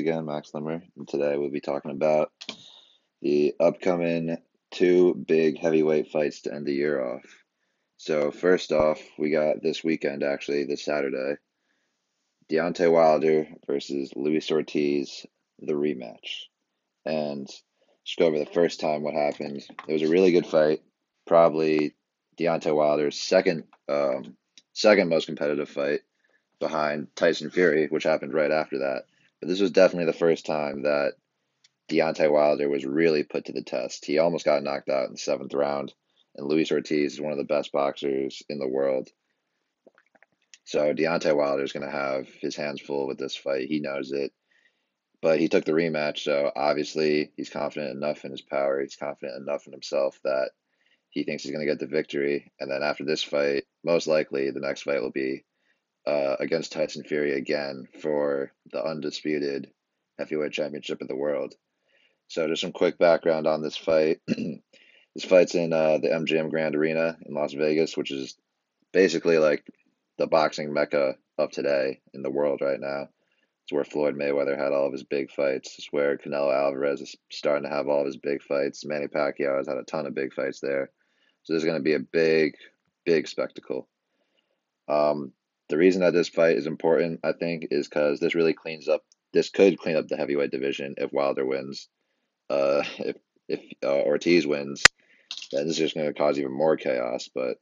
again, Max Limmer, and today we'll be talking about the upcoming two big heavyweight fights to end the year off. So, first off, we got this weekend, actually, this Saturday Deontay Wilder versus Luis Ortiz, the rematch. And just go over the first time what happened. It was a really good fight, probably Deontay Wilder's second um, second most competitive fight behind Tyson Fury, which happened right after that. But this was definitely the first time that Deontay Wilder was really put to the test. He almost got knocked out in the seventh round, and Luis Ortiz is one of the best boxers in the world. So Deontay Wilder is going to have his hands full with this fight. He knows it. But he took the rematch, so obviously he's confident enough in his power. He's confident enough in himself that he thinks he's going to get the victory. And then after this fight, most likely the next fight will be uh, against Tyson Fury again for the undisputed heavyweight championship of the world. So, just some quick background on this fight. this fight's in uh, the MGM Grand Arena in Las Vegas, which is basically like the boxing mecca of today in the world right now. It's where Floyd Mayweather had all of his big fights. It's where Canelo Alvarez is starting to have all of his big fights. Manny Pacquiao has had a ton of big fights there. So, there's going to be a big, big spectacle. Um, the reason that this fight is important, I think, is because this really cleans up. This could clean up the heavyweight division if Wilder wins. Uh, if if uh, Ortiz wins, then this is just going to cause even more chaos. But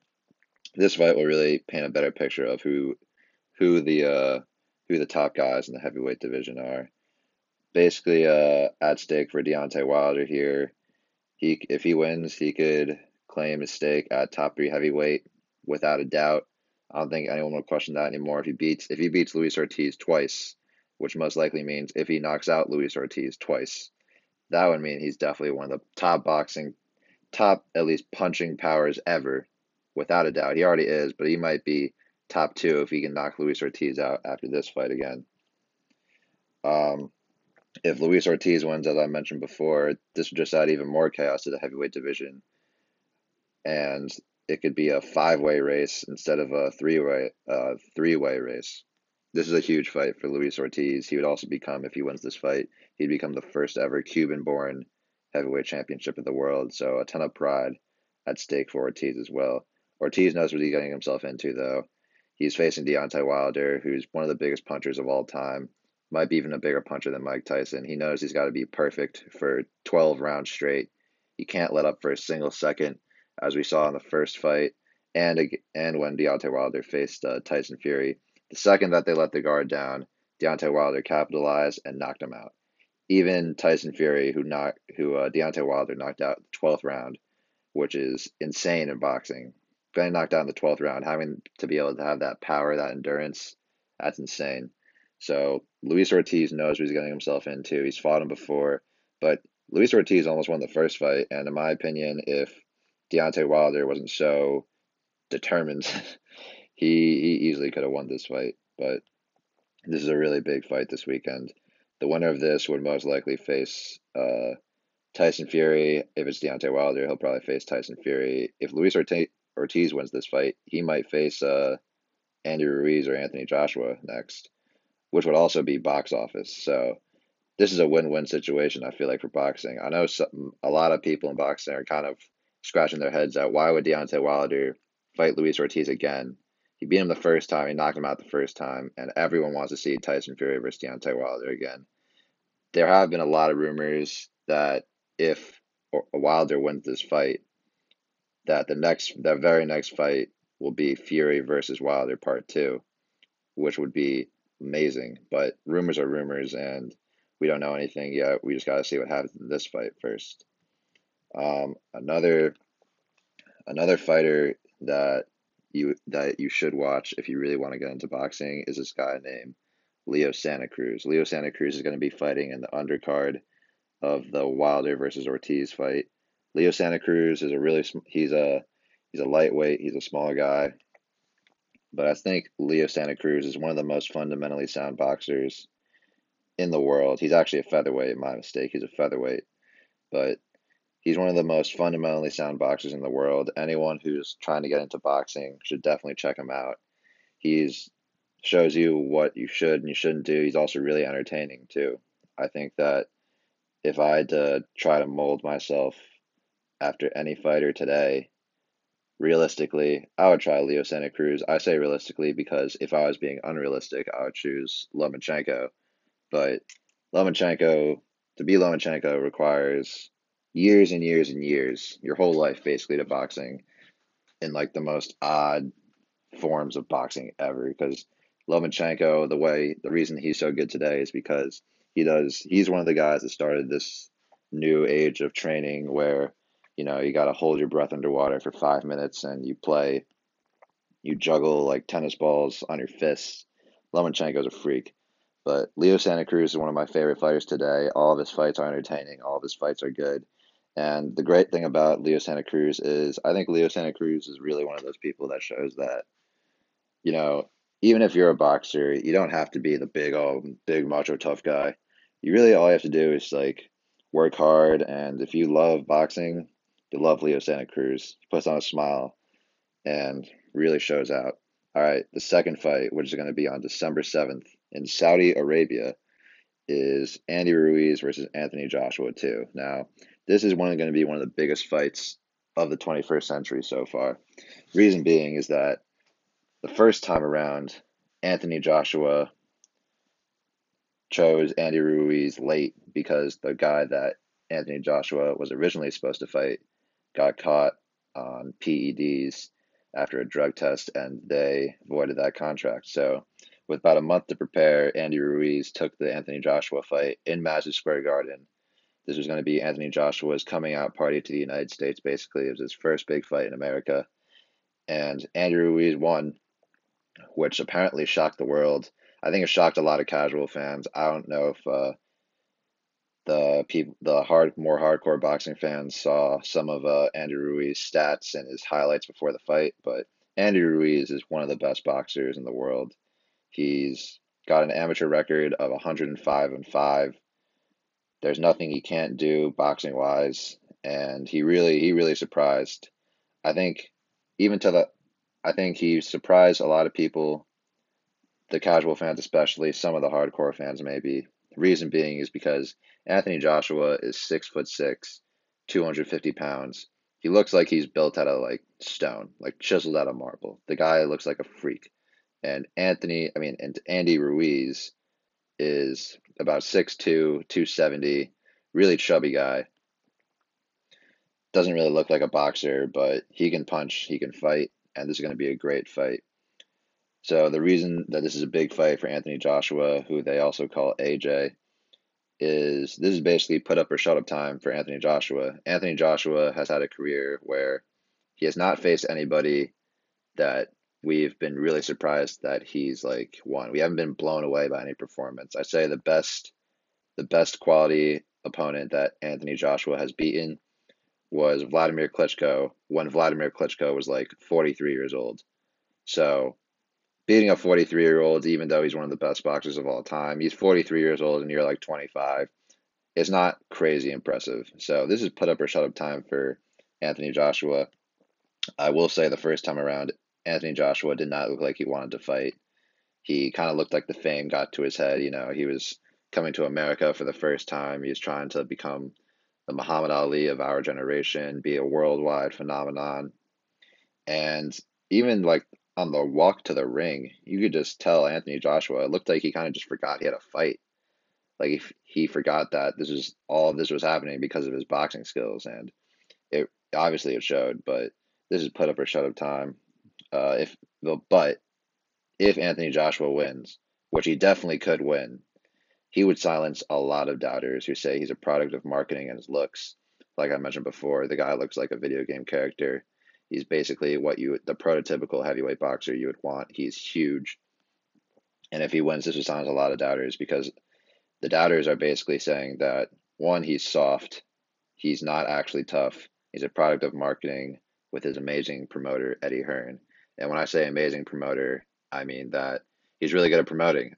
this fight will really paint a better picture of who who the uh, who the top guys in the heavyweight division are. Basically, uh, at stake for Deontay Wilder here. He if he wins, he could claim his stake at top three heavyweight without a doubt. I don't think anyone will question that anymore. If he beats if he beats Luis Ortiz twice, which most likely means if he knocks out Luis Ortiz twice, that would mean he's definitely one of the top boxing, top at least punching powers ever, without a doubt. He already is, but he might be top two if he can knock Luis Ortiz out after this fight again. Um, if Luis Ortiz wins, as I mentioned before, this would just add even more chaos to the heavyweight division. And it could be a five way race instead of a three way uh, three way race. This is a huge fight for Luis Ortiz. He would also become, if he wins this fight, he'd become the first ever Cuban born heavyweight championship of the world. So a ton of pride at stake for Ortiz as well. Ortiz knows what he's getting himself into, though. He's facing Deontay Wilder, who's one of the biggest punchers of all time, might be even a bigger puncher than Mike Tyson. He knows he's got to be perfect for 12 rounds straight. He can't let up for a single second as we saw in the first fight, and and when Deontay Wilder faced uh, Tyson Fury. The second that they let the guard down, Deontay Wilder capitalized and knocked him out. Even Tyson Fury, who knocked who uh, Deontay Wilder knocked out the twelfth round, which is insane in boxing. Getting knocked out in the twelfth round, having to be able to have that power, that endurance, that's insane. So Luis Ortiz knows what he's getting himself into. He's fought him before, but Luis Ortiz almost won the first fight, and in my opinion, if Deontay Wilder wasn't so determined, he he easily could have won this fight. But this is a really big fight this weekend. The winner of this would most likely face uh, Tyson Fury. If it's Deontay Wilder, he'll probably face Tyson Fury. If Luis Ortiz, Ortiz wins this fight, he might face uh, Andy Ruiz or Anthony Joshua next, which would also be box office. So this is a win-win situation. I feel like for boxing. I know some, a lot of people in boxing are kind of scratching their heads at why would Deontay Wilder fight Luis Ortiz again? He beat him the first time, he knocked him out the first time, and everyone wants to see Tyson Fury versus Deontay Wilder again. There have been a lot of rumors that if Wilder wins this fight, that the next, that very next fight will be Fury versus Wilder Part Two, which would be amazing. But rumors are rumors, and we don't know anything yet. We just got to see what happens in this fight first. Um, another another fighter that you that you should watch if you really want to get into boxing is this guy named Leo Santa Cruz. Leo Santa Cruz is going to be fighting in the undercard of the Wilder versus Ortiz fight. Leo Santa Cruz is a really he's a he's a lightweight. He's a small guy, but I think Leo Santa Cruz is one of the most fundamentally sound boxers in the world. He's actually a featherweight. My mistake. He's a featherweight, but He's one of the most fundamentally sound boxers in the world. Anyone who's trying to get into boxing should definitely check him out. He's shows you what you should and you shouldn't do. He's also really entertaining too. I think that if I had to try to mold myself after any fighter today, realistically, I would try Leo Santa Cruz. I say realistically because if I was being unrealistic, I would choose Lomachenko. But Lomachenko, to be Lomachenko, requires years and years and years, your whole life basically, to boxing in like the most odd forms of boxing ever. Because Lomachenko, the way, the reason he's so good today is because he does, he's one of the guys that started this new age of training where you know, you got to hold your breath underwater for five minutes and you play, you juggle like tennis balls on your fists. Lomachenko's a freak. But Leo Santa Cruz is one of my favorite fighters today. All of his fights are entertaining, all of his fights are good. And the great thing about Leo Santa Cruz is I think Leo Santa Cruz is really one of those people that shows that, you know, even if you're a boxer, you don't have to be the big, oh, big macho tough guy. You really all you have to do is like work hard. And if you love boxing, the love Leo Santa Cruz. He puts on a smile and really shows out. All right, the second fight, which is going to be on December 7th in Saudi Arabia, is Andy Ruiz versus Anthony Joshua, too. Now, this is one going to be one of the biggest fights of the 21st century so far. Reason being is that the first time around, Anthony Joshua chose Andy Ruiz late because the guy that Anthony Joshua was originally supposed to fight got caught on PEDs after a drug test and they voided that contract. So, with about a month to prepare, Andy Ruiz took the Anthony Joshua fight in Madison Square Garden. This was going to be Anthony Joshua's coming out party to the United States, basically. It was his first big fight in America. And Andy Ruiz won, which apparently shocked the world. I think it shocked a lot of casual fans. I don't know if uh, the people, the hard, more hardcore boxing fans saw some of uh, Andy Ruiz's stats and his highlights before the fight. But Andy Ruiz is one of the best boxers in the world. He's got an amateur record of 105 and five. There's nothing he can't do boxing wise, and he really, he really surprised. I think even to the, I think he surprised a lot of people, the casual fans especially, some of the hardcore fans maybe. The reason being is because Anthony Joshua is six foot six, 250 pounds. He looks like he's built out of like stone, like chiseled out of marble. The guy looks like a freak. And Anthony, I mean, and Andy Ruiz is about 6'2, 270, really chubby guy. Doesn't really look like a boxer, but he can punch, he can fight, and this is going to be a great fight. So the reason that this is a big fight for Anthony Joshua, who they also call AJ, is this is basically put up or shut up time for Anthony Joshua. Anthony Joshua has had a career where he has not faced anybody that we've been really surprised that he's like won. We haven't been blown away by any performance. I say the best the best quality opponent that Anthony Joshua has beaten was Vladimir Klitschko when Vladimir Klitschko was like 43 years old. So beating a 43 year old, even though he's one of the best boxers of all time, he's 43 years old and you're like 25. It's not crazy impressive. So this is put up or shut up time for Anthony Joshua. I will say the first time around, Anthony Joshua did not look like he wanted to fight. He kind of looked like the fame got to his head. You know, he was coming to America for the first time. He was trying to become the Muhammad Ali of our generation, be a worldwide phenomenon. And even like on the walk to the ring, you could just tell Anthony Joshua. It looked like he kind of just forgot he had a fight. Like if he forgot that this was all this was happening because of his boxing skills, and it obviously it showed. But this is put up or shut up time. Uh, if but if Anthony Joshua wins, which he definitely could win, he would silence a lot of doubters who say he's a product of marketing and his looks. Like I mentioned before, the guy looks like a video game character. He's basically what you the prototypical heavyweight boxer you would want. He's huge. And if he wins, this would silence a lot of doubters because the doubters are basically saying that one, he's soft, he's not actually tough, he's a product of marketing with his amazing promoter, Eddie Hearn. And when I say amazing promoter, I mean that he's really good at promoting.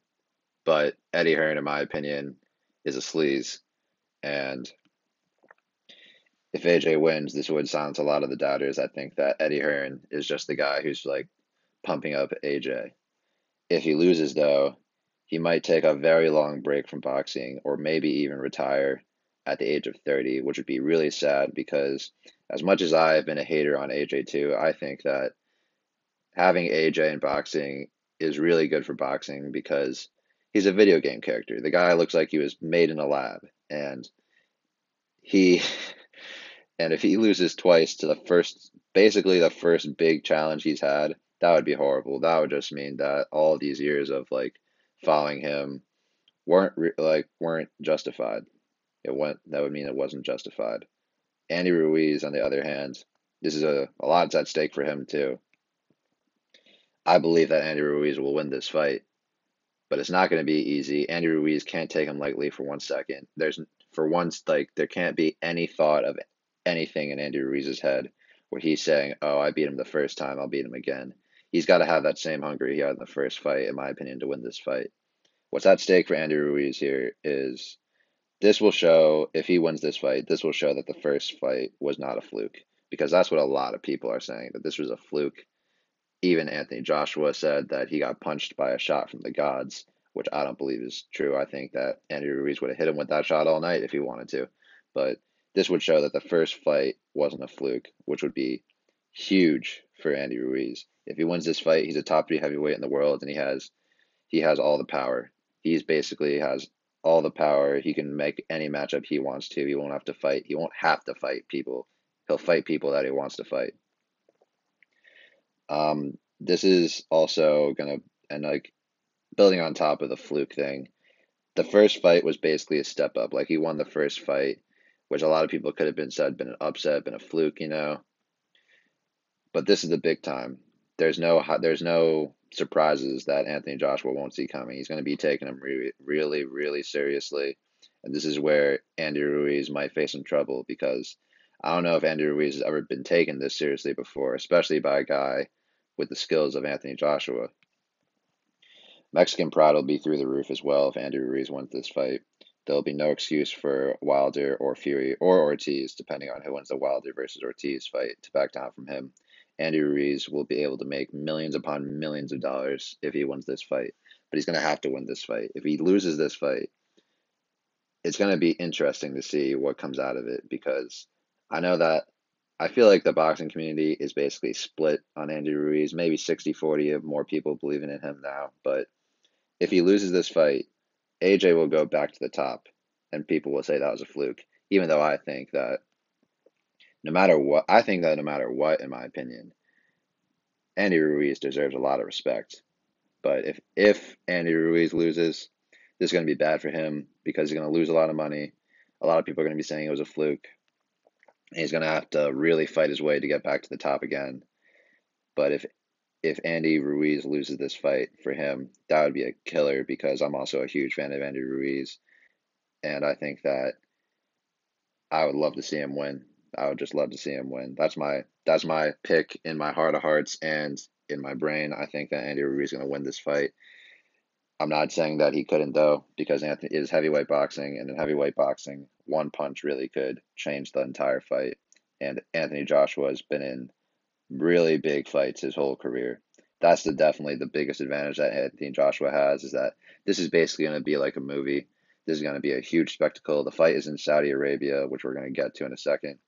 But Eddie Hearn, in my opinion, is a sleaze. And if AJ wins, this would silence a lot of the doubters. I think that Eddie Hearn is just the guy who's like pumping up AJ. If he loses, though, he might take a very long break from boxing or maybe even retire at the age of 30, which would be really sad because, as much as I have been a hater on AJ too, I think that having AJ in boxing is really good for boxing because he's a video game character. The guy looks like he was made in a lab, and he and if he loses twice to the first, basically the first big challenge he's had, that would be horrible. That would just mean that all these years of like following him weren't re- like weren't justified. It went that would mean it wasn't justified. Andy Ruiz, on the other hand, this is a, a lot's at stake for him too. I believe that Andy Ruiz will win this fight, but it's not going to be easy. Andy Ruiz can't take him lightly for one second. There's for once like there can't be any thought of anything in Andy Ruiz's head where he's saying, "Oh, I beat him the first time, I'll beat him again." He's got to have that same hunger he had in the first fight, in my opinion, to win this fight. What's at stake for Andy Ruiz here is this will show if he wins this fight, this will show that the first fight was not a fluke because that's what a lot of people are saying that this was a fluke. Even Anthony Joshua said that he got punched by a shot from the gods, which I don't believe is true. I think that Andy Ruiz would have hit him with that shot all night if he wanted to. But this would show that the first fight wasn't a fluke, which would be huge for Andy Ruiz. If he wins this fight, he's a top three heavyweight in the world, and he has he has all the power. He's basically has all the power. He can make any matchup he wants to. He won't have to fight. He won't have to fight people. He'll fight people that he wants to fight. Um, this is also gonna and like building on top of the fluke thing. The first fight was basically a step up. Like he won the first fight, which a lot of people could have been said been an upset, been a fluke, you know. But this is the big time. There's no there's no surprises that Anthony Joshua won't see coming. He's going to be taking him really, really, really seriously. And this is where Andy Ruiz might face some trouble because I don't know if Andy Ruiz has ever been taken this seriously before, especially by a guy with the skills of Anthony Joshua. Mexican pride will be through the roof as well if Andy Ruiz wins this fight. There'll be no excuse for Wilder or Fury or Ortiz, depending on who wins the Wilder versus Ortiz fight, to back down from him. Andy Ruiz will be able to make millions upon millions of dollars if he wins this fight. But he's going to have to win this fight. If he loses this fight, it's going to be interesting to see what comes out of it because I know that I feel like the boxing community is basically split on Andy Ruiz, maybe 60 40 of more people believing in him now. But if he loses this fight, AJ will go back to the top and people will say that was a fluke, even though I think that no matter what, I think that no matter what, in my opinion, Andy Ruiz deserves a lot of respect. But if if Andy Ruiz loses, this is going to be bad for him because he's going to lose a lot of money. A lot of people are going to be saying it was a fluke. He's going to have to really fight his way to get back to the top again. But if if Andy Ruiz loses this fight for him, that would be a killer because I'm also a huge fan of Andy Ruiz. And I think that I would love to see him win. I would just love to see him win. That's my that's my pick in my heart of hearts and in my brain. I think that Andy Ruiz is going to win this fight. I'm not saying that he couldn't though, because Anthony is heavyweight boxing, and in heavyweight boxing, one punch really could change the entire fight. And Anthony Joshua has been in really big fights his whole career. That's the definitely the biggest advantage that Anthony Joshua has is that this is basically going to be like a movie. This is going to be a huge spectacle. The fight is in Saudi Arabia, which we're going to get to in a second.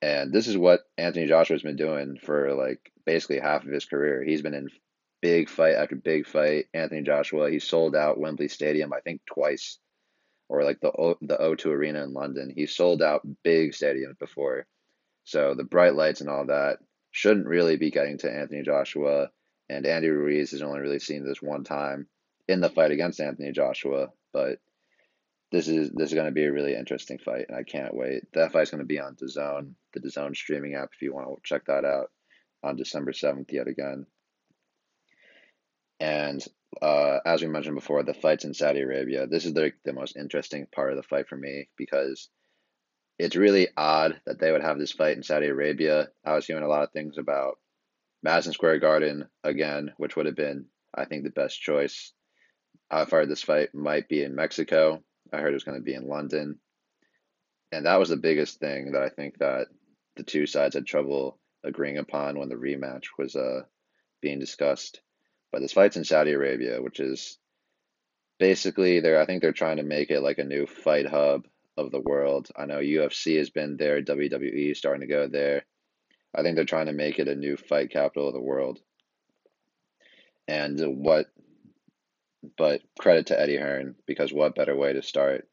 And this is what Anthony Joshua's been doing for like basically half of his career. He's been in big fight after big fight. Anthony Joshua, he sold out Wembley Stadium, I think twice, or like the o, the O2 Arena in London. He sold out big stadiums before. So the bright lights and all that shouldn't really be getting to Anthony Joshua. And Andy Ruiz has only really seen this one time in the fight against Anthony Joshua. But this is this is going to be a really interesting fight, and I can't wait. That fight's going to be on DAZN, the DAZN streaming app, if you want to check that out on December seventh yet again. And uh, as we mentioned before, the fights in Saudi Arabia. This is the the most interesting part of the fight for me because it's really odd that they would have this fight in Saudi Arabia. I was hearing a lot of things about Madison Square Garden again, which would have been, I think, the best choice. I've heard this fight might be in Mexico, I heard it was going to be in London. And that was the biggest thing that I think that the two sides had trouble agreeing upon when the rematch was uh, being discussed But this fight's in Saudi Arabia, which is basically they're I think they're trying to make it like a new fight hub of the world. I know UFC has been there, WWE is starting to go there. I think they're trying to make it a new fight capital of the world. And what but credit to Eddie Hearn because what better way to start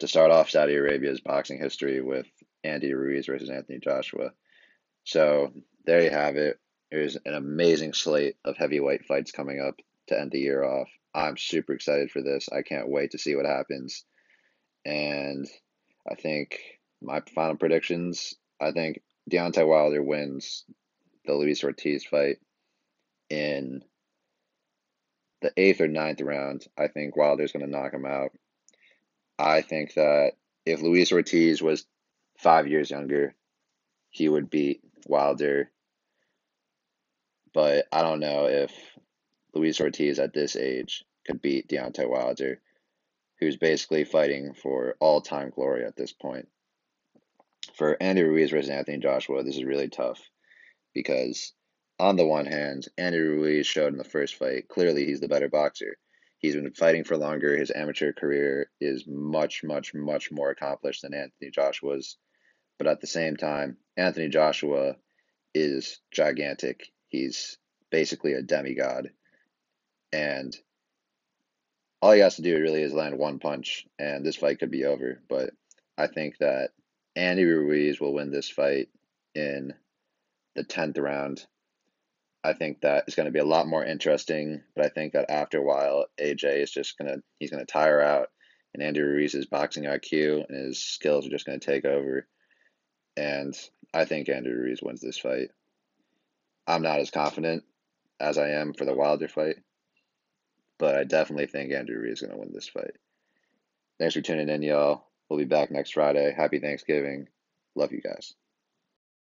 to start off Saudi Arabia's boxing history with Andy Ruiz versus Anthony Joshua. So there you have it. There's an amazing slate of heavyweight fights coming up to end the year off. I'm super excited for this. I can't wait to see what happens. And I think my final predictions, I think Deontay Wilder wins the Luis Ortiz fight in the eighth or ninth round. I think Wilder's going to knock him out. I think that if Luis Ortiz was five years younger, he would beat Wilder. But I don't know if Luis Ortiz at this age could beat Deontay Wilder, who's basically fighting for all time glory at this point. For Andy Ruiz versus Anthony Joshua, this is really tough because, on the one hand, Andy Ruiz showed in the first fight clearly he's the better boxer. He's been fighting for longer. His amateur career is much, much, much more accomplished than Anthony Joshua's. But at the same time, Anthony Joshua is gigantic. He's basically a demigod. And all he has to do really is land one punch, and this fight could be over. But I think that Andy Ruiz will win this fight in the 10th round. I think that is going to be a lot more interesting, but I think that after a while, AJ is just going to, he's going to tire out, and Andy Ruiz's boxing IQ and his skills are just going to take over. And I think Andy Ruiz wins this fight. I'm not as confident as I am for the Wilder fight, but I definitely think Andrew Ruiz is going to win this fight. Thanks for tuning in, y'all. We'll be back next Friday. Happy Thanksgiving. Love you guys.